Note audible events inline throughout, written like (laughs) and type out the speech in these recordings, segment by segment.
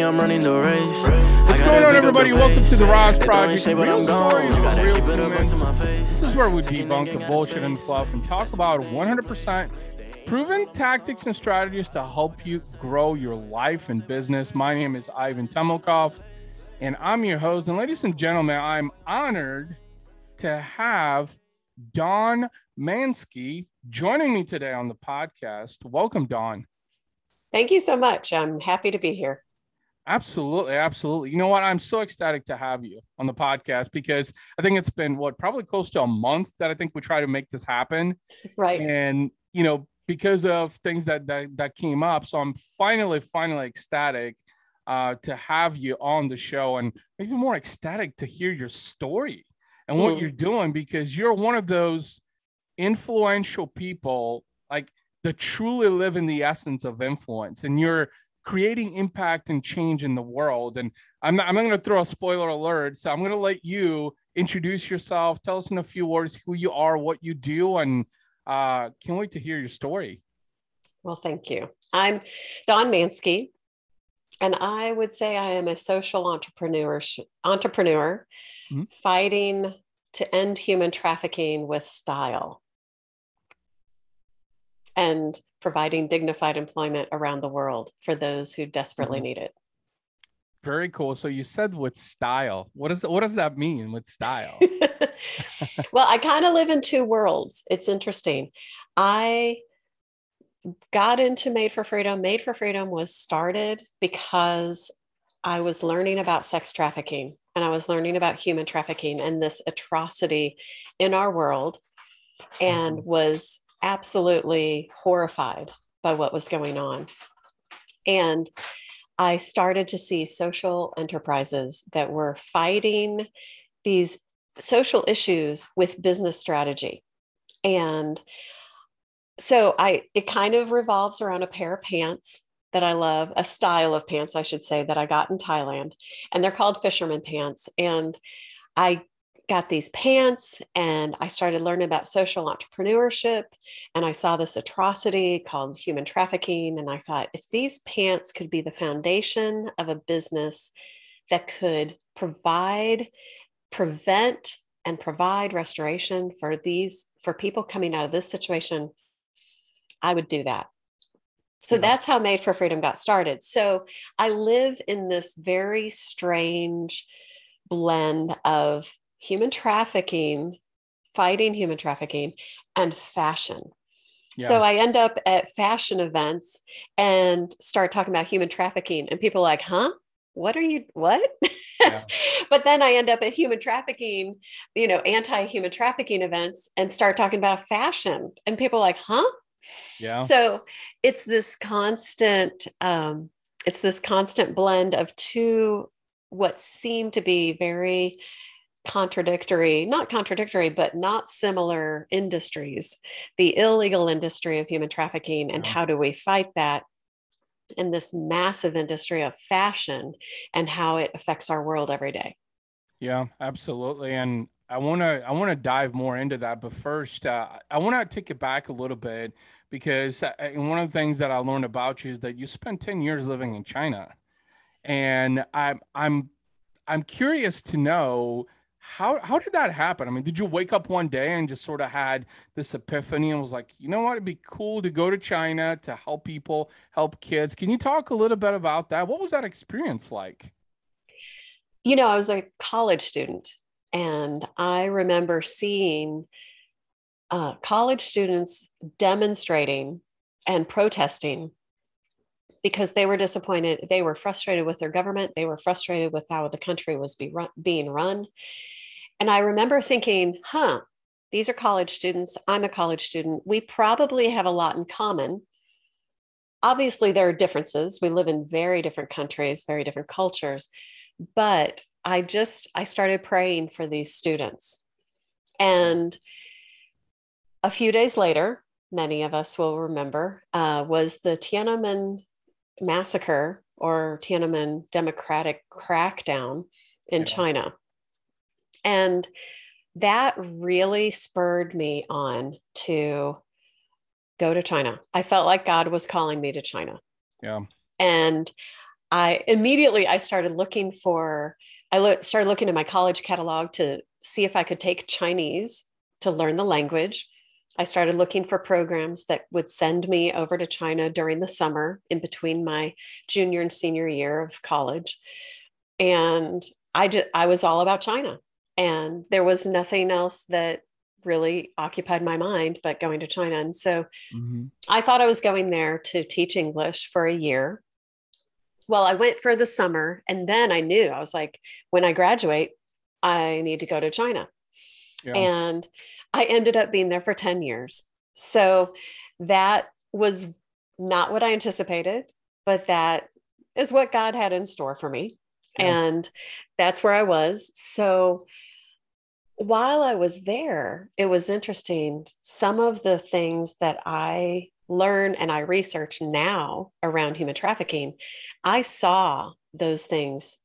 money, I'm running the race. What's going on, everybody? Welcome to the RAS Project. Real stories, real humans. This is where we debunk the bullshit and fluff and talk about 100% proven tactics and strategies to help you grow your life and business. My name is Ivan Temelkov, and I'm your host. And ladies and gentlemen, I'm honored to have Dawn Manske joining me today on the podcast. Welcome, Dawn. Thank you so much. I'm happy to be here. Absolutely, absolutely. You know what? I'm so ecstatic to have you on the podcast because I think it's been what probably close to a month that I think we try to make this happen. Right. And you know, because of things that that, that came up, so I'm finally, finally ecstatic uh, to have you on the show, and even more ecstatic to hear your story and what Mm. you're doing because you're one of those influential people, like that truly live in the essence of influence, and you're creating impact and change in the world. And I'm not, I'm not going to throw a spoiler alert. So I'm going to let you introduce yourself. Tell us in a few words who you are, what you do, and uh, can't wait to hear your story. Well, thank you. I'm Dawn Manske, and I would say I am a social entrepreneur, entrepreneur Mhm. fighting to end human trafficking with style and providing dignified employment around the world for those who desperately Mhm. need it. Very cool. So you said with style. What does what does that mean with style? (laughs) well, I kind of live in two worlds. It's interesting. I got into Made for Freedom. Made for Freedom was started because I was learning about sex trafficking and I was learning about human trafficking and this atrocity in our world and was absolutely horrified by what was going on. And I started to see social enterprises that were fighting these social issues with business strategy. And so I it kind of revolves around a pair of pants that I love, a style of pants I should say that I got in Thailand. And they're called fisherman pants and I got these pants and I started learning about social entrepreneurship and I saw this atrocity called human trafficking and I thought if these pants could be the foundation of a business that could provide prevent and provide restoration for these for people coming out of this situation i would do that so Yeah. that's how made for freedom got started so i live in this very strange blend of human trafficking fighting human trafficking and fashion so I end up at fashion events and start talking about human trafficking, and people are like, "Huh? What are you? What?" Yeah. (laughs) but then I end up at human trafficking, you know, anti-human trafficking events, and start talking about fashion, and people are like, "Huh?" Yeah. So it's this constant, um, it's this constant blend of two what seem to be very contradictory, not contradictory, but not similar industries the illegal industry of human trafficking, and Yeah. how do we fight that? in this massive industry of fashion and how it affects our world every day. Yeah, absolutely. And I want to I want to dive more into that, but first, uh, I want to take it back a little bit because uh, and one of the things that I learned about you is that you spent ten years living in China, and I'm I'm I'm curious to know how how did that happen? I mean, did you wake up one day and just sort of had this epiphany and was like, you know what, it'd be cool to go to China to help people, help kids. Can you talk a little bit about that? What was that experience like? You know, I was a college student, and I remember seeing uh, college students demonstrating and protesting because they were disappointed. They were frustrated with their government. They were frustrated with how the country was be run, being run. And I remember thinking, huh, these are college students. I'm a college student. We probably have a lot in common. Obviously, there are differences. We live in very different countries, very different cultures. But I just, I started praying for these students. And a few days later, many of us will remember, uh, was the Tiananmen massacre or Tiananmen democratic crackdown in Yeah. China. And that really spurred me on to go to China. I felt like God was calling me to China. Yeah. And I immediately I started looking for I lo- started looking in my college catalog to see if I could take Chinese to learn the language. I started looking for programs that would send me over to China during the summer in between my junior and senior year of college. And I just I was all about China. And there was nothing else that really occupied my mind but going to China. And so mm-hmm. I thought I was going there to teach English for a year. Well, I went for the summer and then I knew I was like, when I graduate, I need to go to China. Yeah. And I ended up being there for 10 years. So that was not what I anticipated, but that is what God had in store for me. Yeah. And that's where I was. So while I was there, it was interesting. Some of the things that I learn and I research now around human trafficking, I saw those things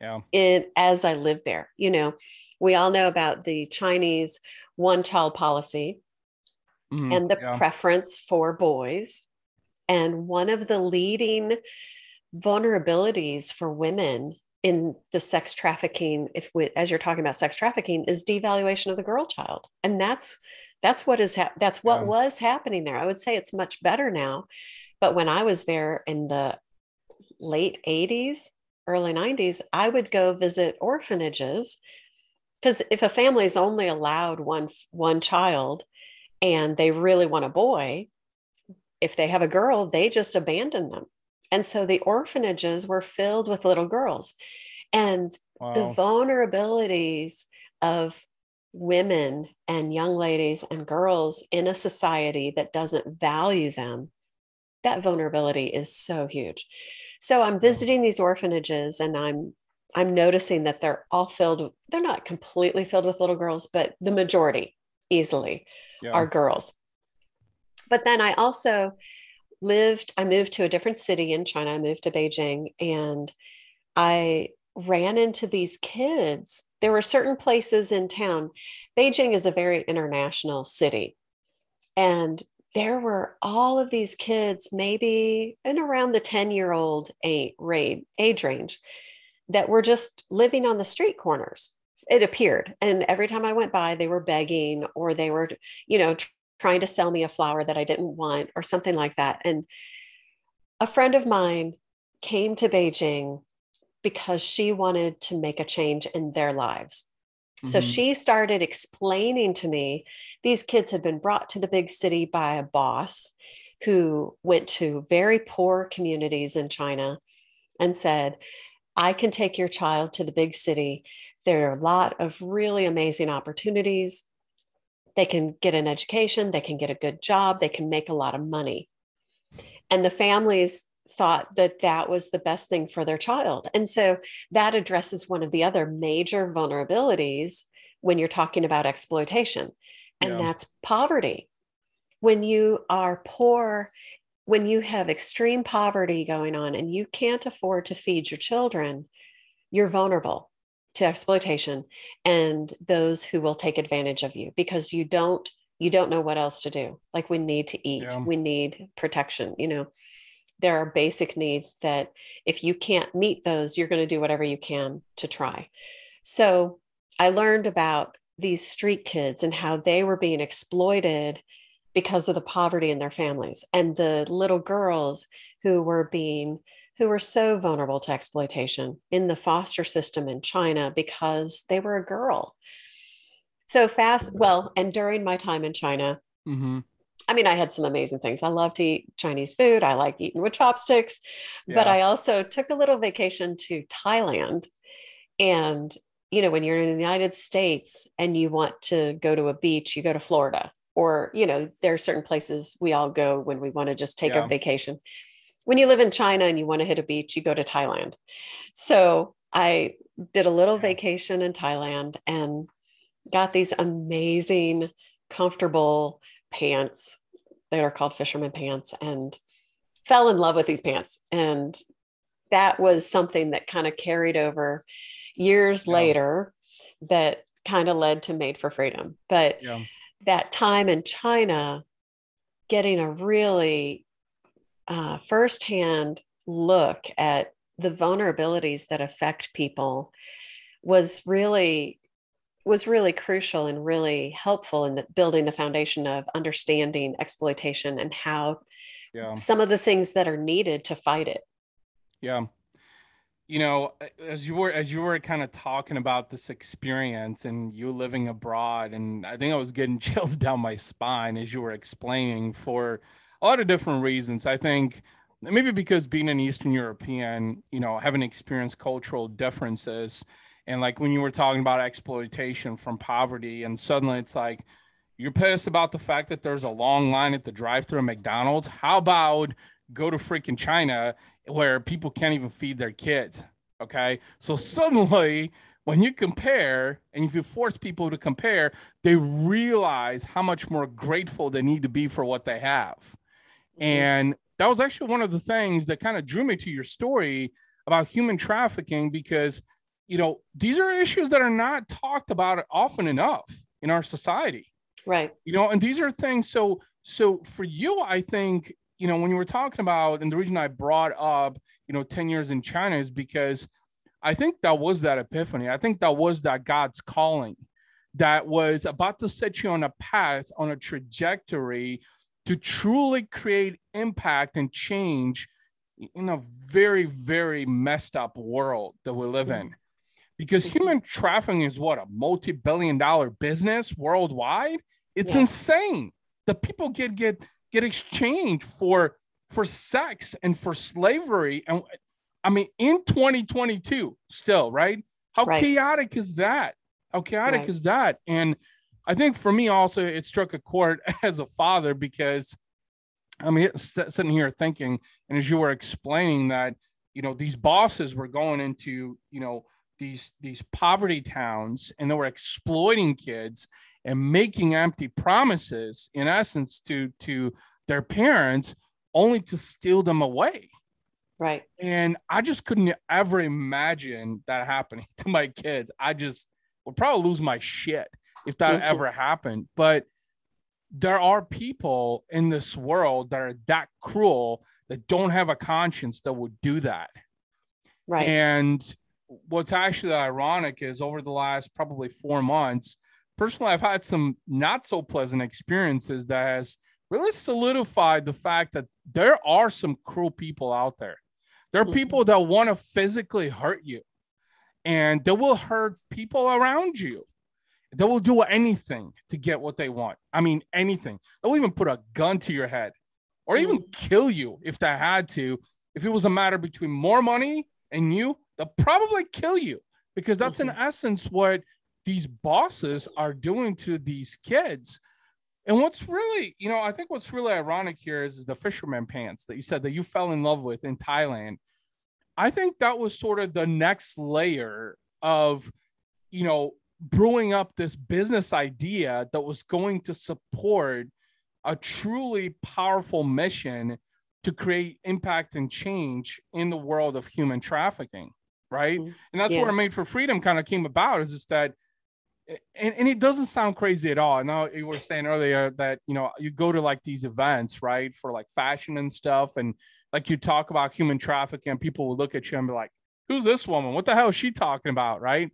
yeah. in as I lived there. You know, we all know about the Chinese one child policy mm-hmm. and the yeah. preference for boys. And one of the leading vulnerabilities for women in the sex trafficking if we, as you're talking about sex trafficking is devaluation of the girl child and that's that's what is ha- that's what yeah. was happening there i would say it's much better now but when i was there in the late 80s early 90s i would go visit orphanages because if a family is only allowed one one child and they really want a boy if they have a girl they just abandon them and so the orphanages were filled with little girls. And wow. the vulnerabilities of women and young ladies and girls in a society that doesn't value them, that vulnerability is so huge. So I'm visiting these orphanages and I'm I'm noticing that they're all filled, they're not completely filled with little girls, but the majority easily yeah. are girls. But then I also lived, I moved to a different city in China. I moved to Beijing and I ran into these kids. There were certain places in town. Beijing is a very international city. And there were all of these kids, maybe in around the 10 year old age range, that were just living on the street corners. It appeared. And every time I went by, they were begging or they were, you know, trying to sell me a flower that I didn't want or something like that. And a friend of mine came to Beijing because she wanted to make a change in their lives. Mm-hmm. So she started explaining to me these kids had been brought to the big city by a boss who went to very poor communities in China and said, I can take your child to the big city. There are a lot of really amazing opportunities. They can get an education, they can get a good job, they can make a lot of money. And the families thought that that was the best thing for their child. And so that addresses one of the other major vulnerabilities when you're talking about exploitation, and yeah. that's poverty. When you are poor, when you have extreme poverty going on and you can't afford to feed your children, you're vulnerable to exploitation and those who will take advantage of you because you don't you don't know what else to do. Like we need to eat. Yeah. we need protection you know? There are basic needs that if you can't meet those you're going to do whatever you can to try. So i learned about these street kids and how they were being exploited because of the poverty in their families and the little girls who were being who were so vulnerable to exploitation in the foster system in China because they were a girl. So fast, well, and during my time in China, mm-hmm. I mean, I had some amazing things. I love to eat Chinese food. I like eating with chopsticks, yeah. but I also took a little vacation to Thailand. And, you know, when you're in the United States and you want to go to a beach, you go to Florida, or, you know, there are certain places we all go when we want to just take yeah. a vacation when you live in China and you want to hit a beach, you go to Thailand. So I did a little vacation in Thailand and got these amazing, comfortable pants that are called fisherman pants and fell in love with these pants. And that was something that kind of carried over years yeah. later that kind of led to Made for Freedom. But yeah. That time in China, getting a really uh, firsthand look at the vulnerabilities that affect people was really was really crucial and really helpful in the, building the foundation of understanding exploitation and how yeah. some of the things that are needed to fight it. Yeah. You know, as you were as you were kind of talking about this experience and you living abroad, and I think I was getting (laughs) chills down my spine as you were explaining for a lot of different reasons. I think maybe because being an Eastern European, you know, having experienced cultural differences and like when you were talking about exploitation from poverty, and suddenly it's like you're pissed about the fact that there's a long line at the drive-through at McDonald's. How about go to freaking China where people can't even feed their kids? Okay, so suddenly when you compare and if you force people to compare, they realize how much more grateful they need to be for what they have. Mm-hmm. And that was actually one of the things that kind of drew me to your story about human trafficking because you know, these are issues that are not talked about often enough in our society. Right. You know, and these are things. So, so for you, I think, you know, when you were talking about, and the reason I brought up, you know, 10 years in China is because I think that was that epiphany. I think that was that God's calling that was about to set you on a path, on a trajectory to truly create impact and change in a very, very messed up world that we live in because human trafficking is what a multi-billion dollar business worldwide it's yeah. insane the people get get get exchanged for for sex and for slavery and i mean in 2022 still right how right. chaotic is that how chaotic right. is that and i think for me also it struck a chord (laughs) as a father because i mean sitting here thinking and as you were explaining that you know these bosses were going into you know these these poverty towns and they were exploiting kids and making empty promises in essence to to their parents only to steal them away. Right. And i just couldn't ever imagine that happening (laughs) to my kids. I just would probably lose my shit if that mm-hmm. ever happened. But there are people in this world that are that cruel that don't have a conscience that would do that. Right. And what's actually ironic is over the last probably four months, personally, I've had some not so pleasant experiences that has really solidified the fact that there are some cruel people out there. There are mm-hmm. people that want to physically hurt you and they will hurt people around you. They will do anything to get what they want. I mean, anything. They'll even put a gun to your head or even mm-hmm. kill you if they had to. If it was a matter between more money and you, they'll probably kill you because that's mm-hmm. in essence what these bosses are doing to these kids. And what's really, you know, I think what's really ironic here is, is the fisherman pants that you said that you fell in love with in Thailand. I think that was sort of the next layer of, you know, brewing up this business idea that was going to support a truly powerful mission to create impact and change in the world of human trafficking right mm-hmm. and that's yeah. where made for freedom kind of came about is just that and, and it doesn't sound crazy at all. I know you were saying earlier that you know you go to like these events, right, for like fashion and stuff, and like you talk about human trafficking, and people will look at you and be like, "Who's this woman? What the hell is she talking about?" Right?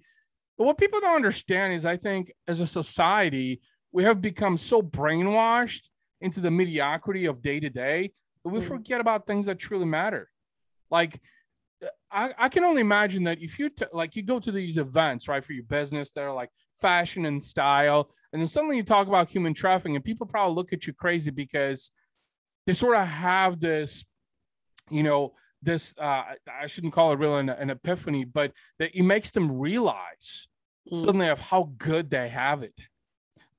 But what people don't understand is, I think as a society, we have become so brainwashed into the mediocrity of day to day that we mm. forget about things that truly matter. Like I, I can only imagine that if you t- like you go to these events right for your business that are like fashion and style and then suddenly you talk about human trafficking and people probably look at you crazy because they sort of have this you know this uh, i shouldn't call it really an, an epiphany but that it makes them realize mm. suddenly of how good they have it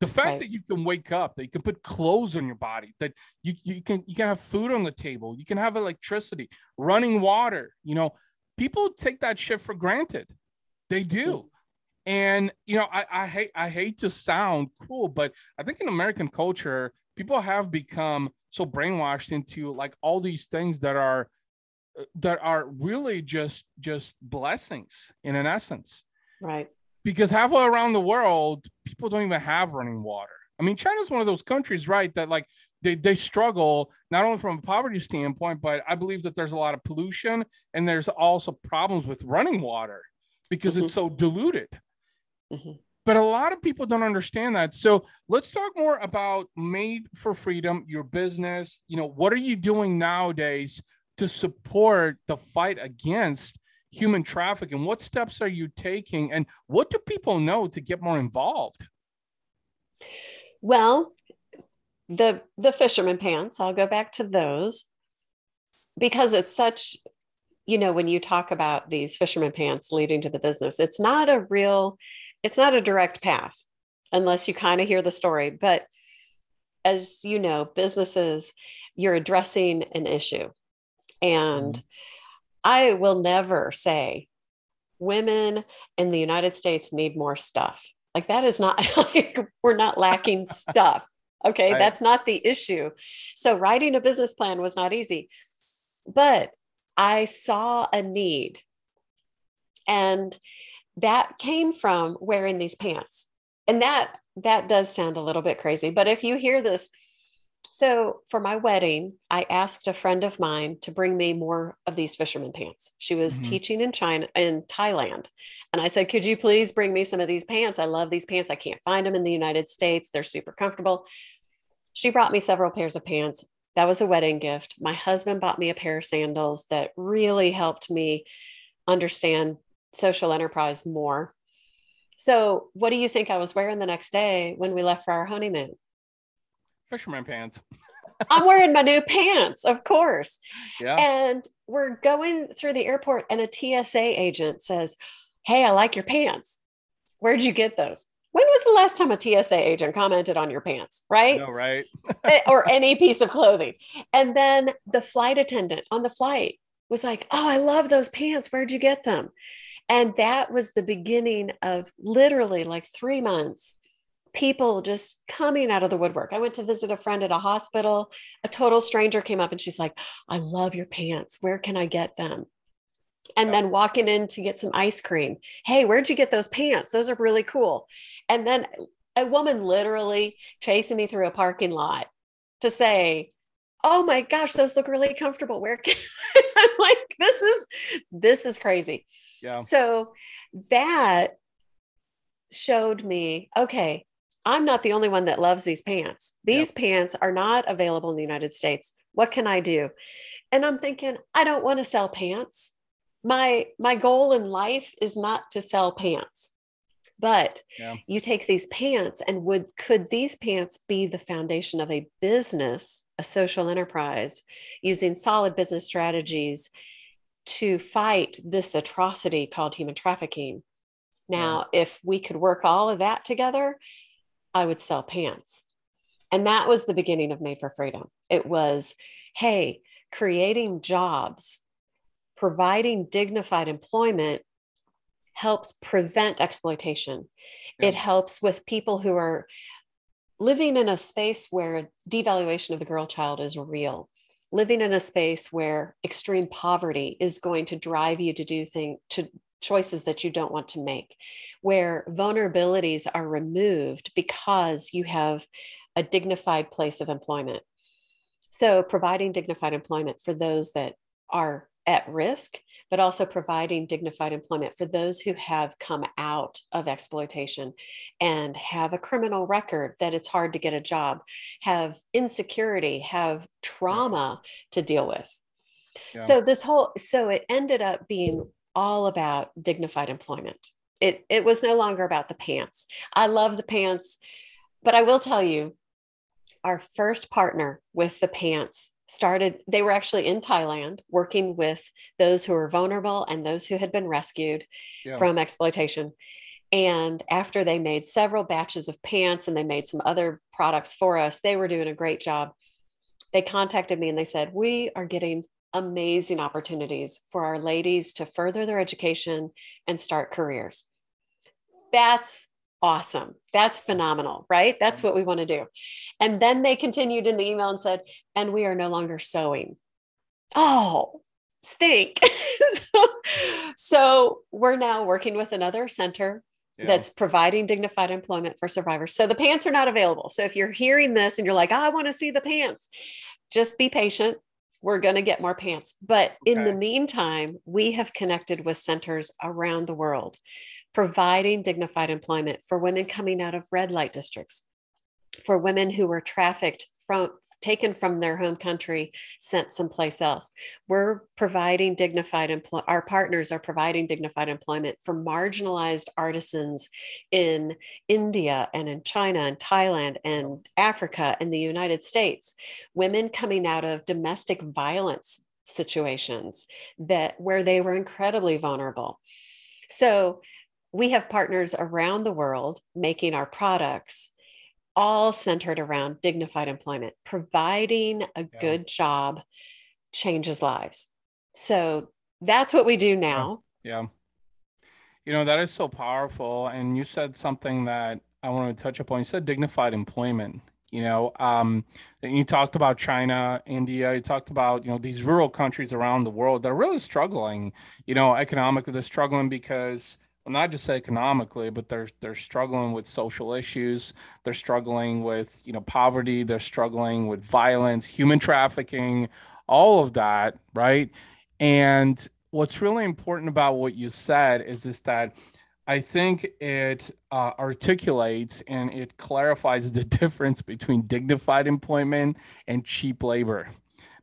the fact right. that you can wake up that you can put clothes on your body that you, you can you can have food on the table you can have electricity running water you know people take that shit for granted. They do. And you know I, I hate i hate to sound cruel but i think in american culture people have become so brainwashed into like all these things that are that are really just just blessings in an essence. Right because halfway around the world, people don't even have running water. I mean, China's one of those countries, right? That like they, they struggle not only from a poverty standpoint, but I believe that there's a lot of pollution and there's also problems with running water because mm-hmm. it's so diluted. Mm-hmm. But a lot of people don't understand that. So let's talk more about Made for Freedom, your business. You know, what are you doing nowadays to support the fight against human trafficking? What steps are you taking? And what do people know to get more involved? Well, the the fisherman pants, I'll go back to those because it's such you know when you talk about these fisherman pants leading to the business, it's not a real it's not a direct path unless you kind of hear the story, but as you know, businesses you're addressing an issue. And mm-hmm. I will never say women in the United States need more stuff. Like that is not (laughs) like we're not lacking stuff. Okay. That's not the issue. So writing a business plan was not easy, but I saw a need. And that came from wearing these pants. And that that does sound a little bit crazy, but if you hear this so for my wedding, I asked a friend of mine to bring me more of these fisherman pants. She was mm-hmm. teaching in China in Thailand. And I said, "Could you please bring me some of these pants? I love these pants. I can't find them in the United States. They're super comfortable." She brought me several pairs of pants. That was a wedding gift. My husband bought me a pair of sandals that really helped me understand social enterprise more. So, what do you think I was wearing the next day when we left for our honeymoon? Fisherman pants. (laughs) I'm wearing my new (laughs) pants, of course. Yeah. And we're going through the airport, and a TSA agent says, Hey, I like your pants. Where'd you get those? When was the last time a TSA agent commented on your pants? Right. No, right. (laughs) Eh, or any piece of clothing. And then the flight attendant on the flight was like, Oh, I love those pants. Where'd you get them? And that was the beginning of literally like three months people just coming out of the woodwork. I went to visit a friend at a hospital. A total stranger came up and she's like, I love your pants. Where can I get them? And then walking in to get some ice cream. Hey, where'd you get those pants? Those are really cool. And then a woman literally chasing me through a parking lot to say, Oh my gosh, those look really comfortable. Where can (laughs) I'm like, this is this is crazy. Yeah. So that showed me, okay, I'm not the only one that loves these pants. These yep. pants are not available in the United States. What can I do? And I'm thinking, I don't want to sell pants. My my goal in life is not to sell pants. But yeah. you take these pants and would could these pants be the foundation of a business, a social enterprise using solid business strategies to fight this atrocity called human trafficking? Now, yeah. if we could work all of that together, I would sell pants. And that was the beginning of Made for Freedom. It was, hey, creating jobs, providing dignified employment helps prevent exploitation. Yeah. It helps with people who are living in a space where devaluation of the girl child is real living in a space where extreme poverty is going to drive you to do things to choices that you don't want to make, where vulnerabilities are removed because you have a dignified place of employment. So, providing dignified employment for those that are at risk, but also providing dignified employment for those who have come out of exploitation and have a criminal record that it's hard to get a job, have insecurity, have trauma to deal with. Yeah. So this whole so it ended up being all about dignified employment. It, it was no longer about the pants. I love the pants, but I will tell you, our first partner with the pants started, they were actually in Thailand working with those who were vulnerable and those who had been rescued yeah. from exploitation. And after they made several batches of pants and they made some other products for us, they were doing a great job. They contacted me and they said, We are getting amazing opportunities for our ladies to further their education and start careers. That's awesome. That's phenomenal, right? That's what we want to do. And then they continued in the email and said, and we are no longer sewing. Oh, stink. (laughs) so, so we're now working with another center yeah. that's providing dignified employment for survivors. So the pants are not available. So if you're hearing this and you're like, ah, I want to see the pants, just be patient. We're going to get more pants. But okay. in the meantime, we have connected with centers around the world providing dignified employment for women coming out of red light districts, for women who were trafficked from taken from their home country sent someplace else. We're providing dignified employment our partners are providing dignified employment for marginalized artisans in india and in china and thailand and africa and the united states. Women coming out of domestic violence situations that where they were incredibly vulnerable. So we have partners around the world making our products all centered around dignified employment. Providing a yeah. good job changes lives. So that's what we do now. Yeah. yeah. You know, that is so powerful. And you said something that I wanted to touch upon. You said dignified employment. You know, um, and you talked about China, India. You talked about you know these rural countries around the world that are really struggling. You know, economically, they're struggling because not just economically, but they're they're struggling with social issues. They're struggling with you know poverty. They're struggling with violence, human trafficking, all of that, right? And what's really important about what you said is is that I think it uh, articulates and it clarifies the (laughs) difference between dignified employment and cheap labor,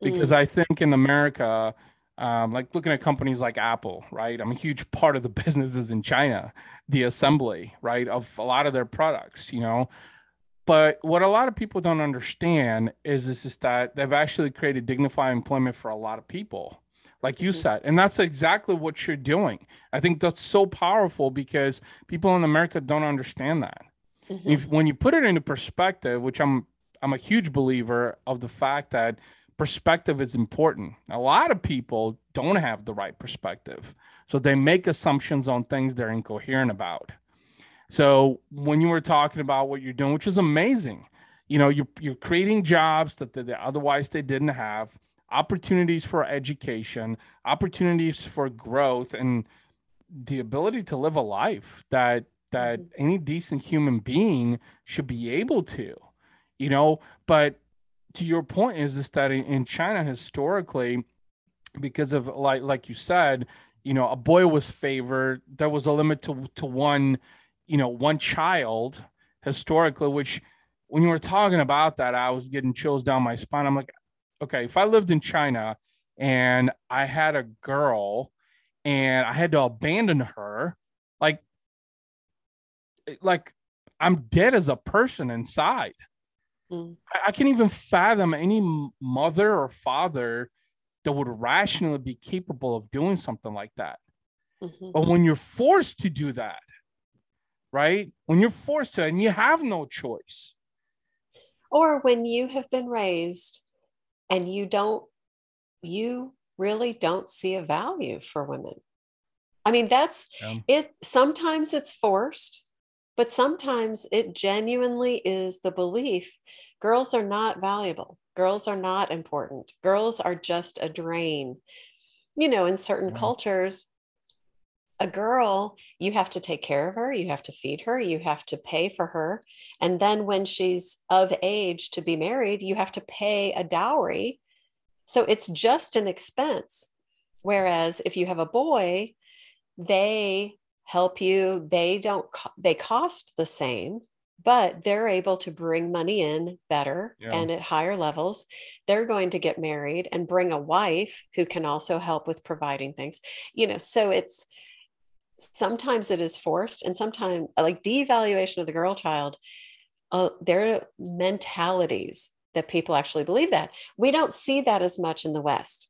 because mm. I think in America um, like looking at companies like Apple, right? I'm a huge (laughs) part of the businesses in China, the assembly, right, of a lot of their products, you know. But what a lot of people don't understand is this is that they've actually created dignified employment for a lot of people, like you mm-hmm. said. And that's exactly what you're doing. I think that's so powerful because people in America don't understand that. Mm-hmm. If, when you put it into perspective, which I'm I'm a huge believer of the fact that perspective is important. A lot of people don't have the right perspective. So they make assumptions on things they're incoherent about. So when you were talking about what you're doing, which is amazing, you know, you're, you're creating jobs that, that otherwise they didn't have, opportunities for education, opportunities for growth, and the ability to live a life that that mm-hmm. any decent human being should be able to, you know, but to your point is this that in China historically, because of like like you said, you know, a boy was favored. There was a limit to to one, you know, one child historically. Which, when you were talking about that, I was getting chills down my spine. I'm like, okay, if I lived in China and I had a girl and I had to abandon her, like, like I'm dead as a person inside. Mm. I, I can't even fathom any mother or father that would rationally be capable of doing something like that. Mm-hmm. But when you're forced to do that, right? When you're forced to, and you have no choice. Or when you have been raised and you don't, you really don't see a value for women. I mean, that's yeah. it. Sometimes it's forced, but sometimes it genuinely is the belief girls are not valuable, girls are not important, girls are just a drain. You know, in certain cultures, a girl, you have to take care of her, you have to feed her, you have to pay for her. And then when she's of age to be married, you have to pay a dowry. So it's just an expense. Whereas if you have a boy, they help you. They don't they cost the same but they're able to bring money in better yeah. and at higher levels. They're going to get married and bring a wife who can also help with providing things. You know so it's sometimes it is forced and sometimes like devaluation of the girl child uh, there are mentalities that people actually believe that. We don't see that as much in the west.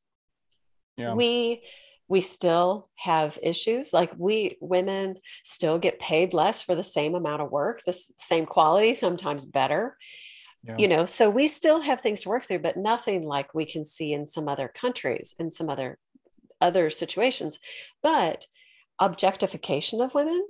Yeah. we we still have issues. Like we women still get paid less for the same amount of work the same quality sometimes better. Yeah. you know so we still have things to work through but nothing like we can see in some other countries in some other other situations. But objectification of women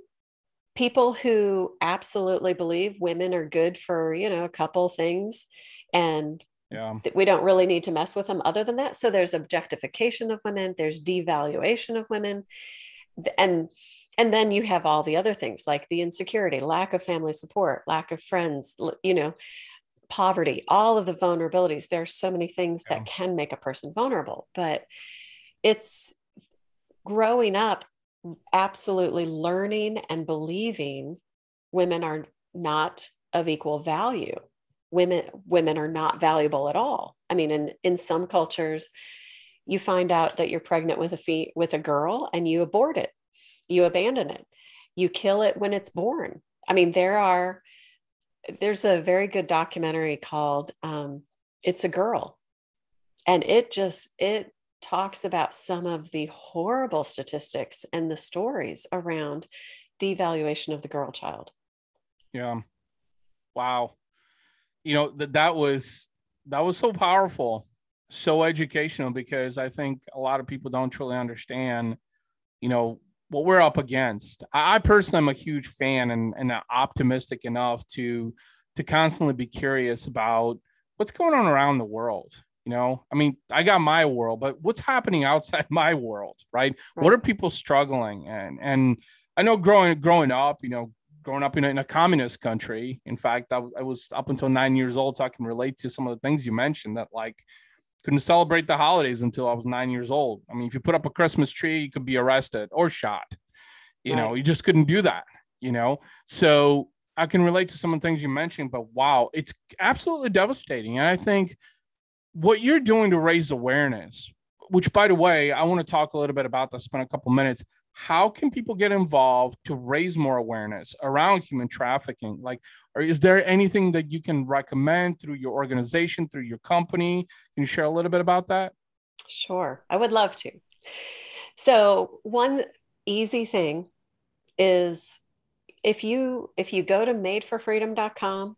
people who absolutely believe women are good for you know a couple things and yeah. we don't really need to mess with them other than that. So there's objectification of women, there's devaluation of women. And and then you have all the other things like the insecurity lack of family support lack of friends you know poverty all of the vulnerabilities there are so many things yeah. that can make a person vulnerable but it's growing up absolutely learning and believing women are not of equal value women women are not valuable at all. I mean in in some cultures you find out that you're pregnant with a fee, with a girl and you abort it. You abandon it. You kill it when it's born. I mean there are there's a very good documentary called um, it's a girl. And it just it talks about some of the horrible statistics and the stories around devaluation of the girl child. Yeah. Wow you know that that was that was so powerful so educational because i think a lot of people don't truly understand you know what we're up against. I, personally am a huge fan and, and optimistic enough to to constantly be curious about what's going on around the world you know? I mean i got my world but what's happening outside (laughs) my world right, right. what are people struggling and and i know growing growing up you know growing up in a, in a communist country. In fact, I, I, was up until nine years old, so I can relate to some of the things you mentioned that like couldn't celebrate the holidays until I was nine years old. I mean, if you put up a Christmas tree, you could be arrested or shot. You right. know, you just couldn't do that. You know, so I can relate to some of the things you mentioned, but wow, it's absolutely devastating. And I think what you're doing to raise awareness, which by the way, I want to talk a little bit about that, spend a couple minutes how can people get involved to raise more awareness around human trafficking? Like or is there anything that you can recommend through your organization through your company? Can you share a little bit about that? Sure. I would love to. So one easy thing is if you if you go to madeforfreedom.com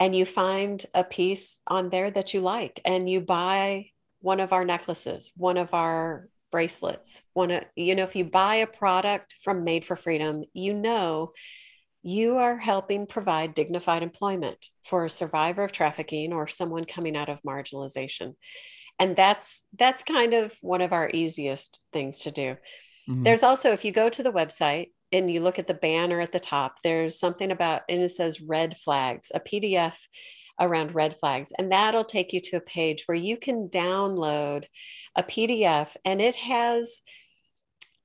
and you find a piece on there that you like and you buy one of our necklaces one of our bracelets. To you know if you buy a product from made for freedom you know you are helping provide dignified employment for a survivor of trafficking or someone coming out of marginalization. And that's that's kind of one of our easiest things to do. Mm-hmm. there's also if you go to the website and you look at the banner at the top there's something about and it says red flags a pdf around red flags. And that'll take you to a page where you can download a PDF and it has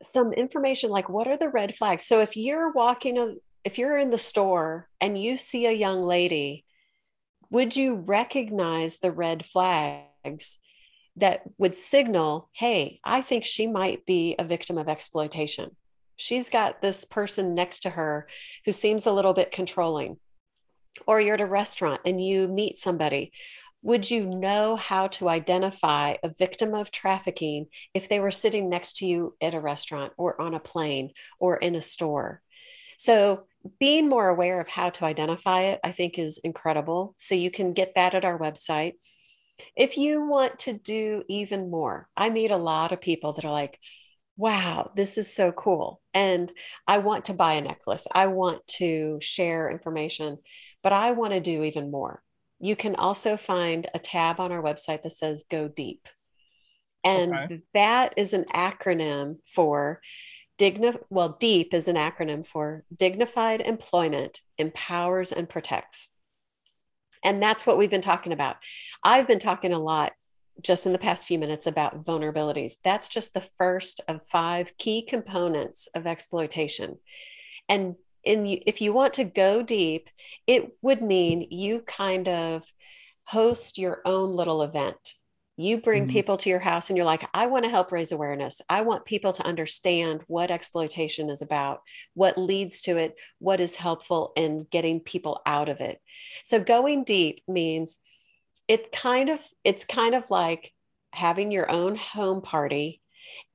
some information like what are the red flags. So if you're walking, if you're in the store and you see a young lady, would you recognize the red flags that would signal, hey, I think she might be a victim of exploitation? She's got this person next to her who seems a little bit controlling or you're at a restaurant and you meet somebody would you know how to identify a victim of trafficking if they were sitting next to you at a restaurant or on a plane or in a store so being more aware of how to identify it i think is incredible so you can get that at our website if you want to do even more i meet a lot of people that are like wow, this is so cool. And I want to buy a necklace. I want to share information but I want to do even more. You can also find a tab on our website that says Go Deep. And okay. that is an acronym for digni- well, DEEP is an acronym for Dignified Employment Empowers and Protects. And that's what we've been talking about. I've been talking a lot just in the past few minutes about vulnerabilities. That's just the first of five key components of exploitation. And in if you want to go deep, it would mean you kind of host your own little event. You bring mm-hmm. people to your house and you're like, I want to help raise awareness. I want people to understand what exploitation is about, what leads to it, what is helpful in getting people out of it. So going deep means it kind of it's kind of like having your own home party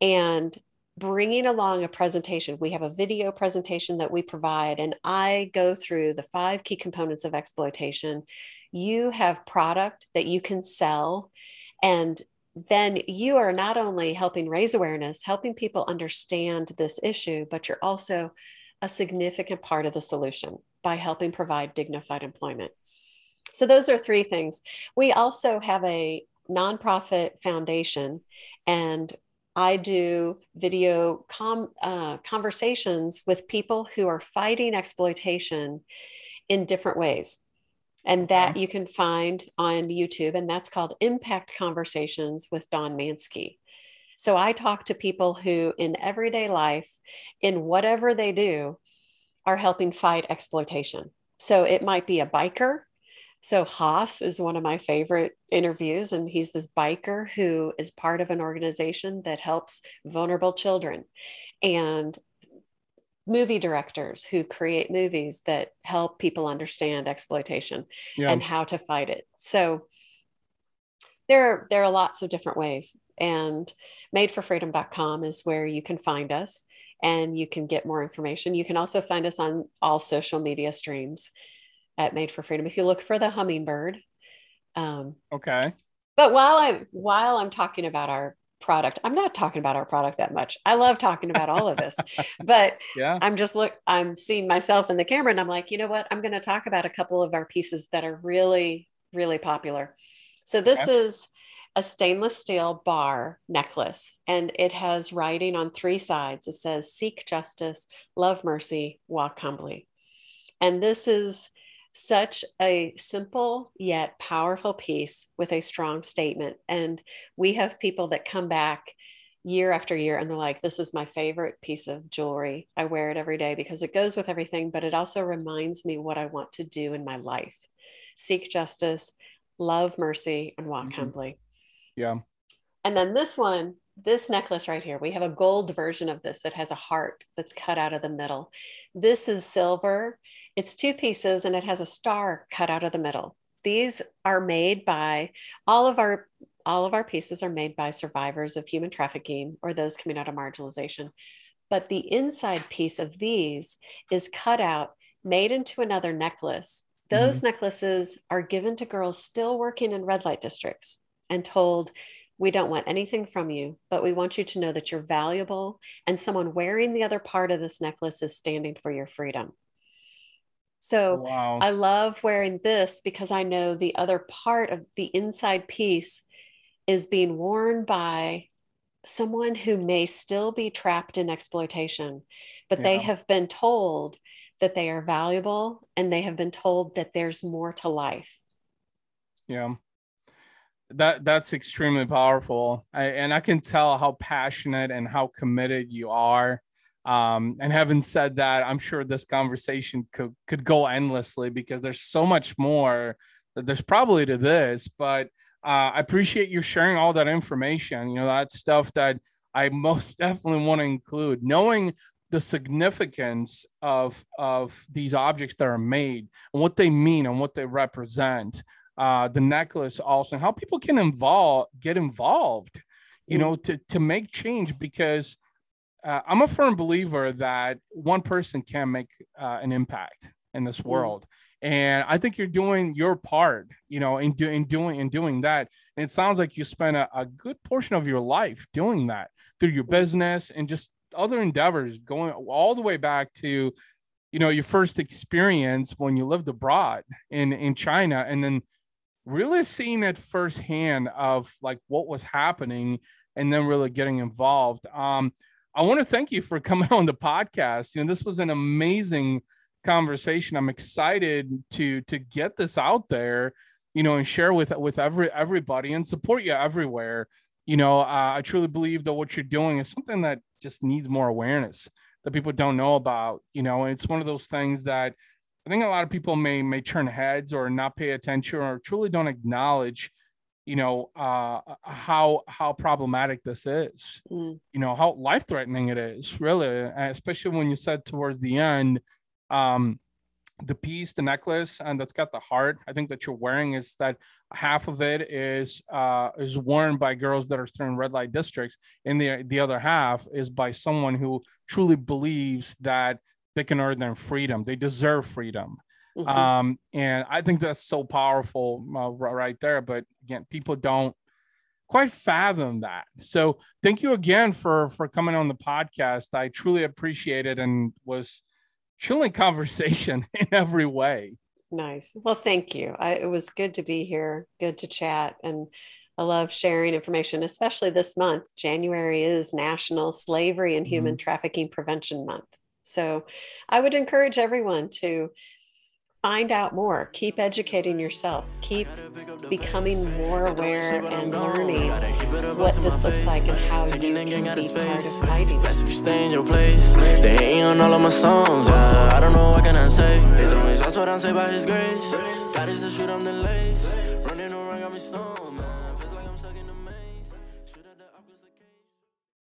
and bringing along a presentation. We have a video presentation that we provide, and I go through the five key components of exploitation. You have product that you can sell, and then you are not only helping raise awareness, helping people understand this issue, but you're also a significant part of the solution by helping provide dignified employment. So, those are three things. We also have a nonprofit foundation, and I do video com, uh, conversations with people who are fighting exploitation in different ways. And that you can find on YouTube, and that's called Impact Conversations with Dawn Manske. So I talk to people who, in everyday life, in whatever they do, are helping fight exploitation. So it might be a biker so Haas is one of my favorite interviews, and he's this biker who is part of an organization that helps vulnerable children and movie directors who create movies that help people understand exploitation yeah. and how to fight it. So there are, there are lots of different ways and madeforfreedom.com is where you can find us and you can get more information. You can also find us on all social media streams at Made for Freedom. If you look for the hummingbird. Um, okay. But while I'm while I'm talking about our product, I'm not talking about our product that much. I love talking about all of this, (laughs) but yeah, I'm just look. I'm seeing myself in the camera, and I'm like, you know what? I'm going to talk about a couple of our pieces that are really really popular. So this okay. is a stainless steel bar necklace and it has writing on three sides. It says, Seek justice, love mercy, walk humbly. And this is such a simple yet powerful piece with a strong statement. And we have people that come back year after year and they're like, this is my favorite piece of jewelry. I wear it every day because it goes with everything, but it also reminds me what I want to do in my life seek justice, love mercy, and walk mm-hmm. humbly. Yeah. And then this one, this necklace right here, we have a gold version of this that has a heart that's cut out of the middle. This is silver it's two pieces and it has a star cut out of the middle. These are made by all of our all of our pieces are made by survivors of human trafficking or those coming out of marginalization. But the inside piece of these is cut out, made into another necklace. Those mm-hmm. necklaces are given to girls still working in red light districts and told, we don't want anything from you, but we want you to know that you're valuable. And someone wearing the other part of this necklace is standing for your freedom. So wow. I love wearing this because I know the other part of the inside piece is being worn by someone who may still be trapped in exploitation, but yeah. they have been told that they are valuable and they have been told that there's more to life. Yeah. That that's extremely powerful. I, and I can tell how passionate and how committed you are um, and having said that, I'm sure this conversation could could go endlessly because there's so much more that there's probably to this. But uh, I appreciate you sharing all that information. You know, that stuff that I (laughs) most definitely want to include. Knowing the significance of of these objects that are made and what they mean and what they represent. Uh, the necklace also, and how people can involve get involved. You know, to to make change because uh, I'm a firm believer that one person can make uh, an impact in this mm. world. And I think you're doing your part, you know, in, do, in doing in doing that. And it sounds like you spent a, a good portion of your life doing that through your mm. business and just other endeavors, going all the way back to, you know, your first experience when you lived abroad in in China, and then really seeing it firsthand of like what was happening, and then really getting involved. Um, I want to thank you for (laughs) coming on the podcast. You know, this was an amazing conversation. I'm excited to to get this out there, you know, and share with with every everybody and support you everywhere. You know, uh, I truly believe that what you're doing is something that just needs more awareness that people don't know about. You know, and it's one of those things that I think a lot of people may may turn heads or not pay attention or truly don't acknowledge you know uh, how how problematic this is mm. you know how life threatening it is really especially when you said towards the end um the piece the necklace and that's got the heart i think that you're wearing is that half of it is uh is worn by girls that are still in red light districts and the the other half is by someone who truly believes that they can earn their freedom they deserve freedom Mm-hmm. Um, and I think that's so powerful uh, right there. But again, people don't quite fathom that. So thank you again for for coming on the podcast. I truly appreciate it and was truly (laughs) conversation in every way. Nice. Well, thank you. I, it was good to be here. Good to chat, and I love sharing information, especially this month. January is National Slavery and Human mm-hmm. Trafficking Prevention Month. So I would encourage everyone to find out more, keep educating yourself, keep becoming more aware and learning what this looks like and how you can be part of fighting. Stay in your place. They hating on all of my songs. I don't know what can I say. They throwing shots, but I'm saved by His grace. God is the shoot, I'm the lace.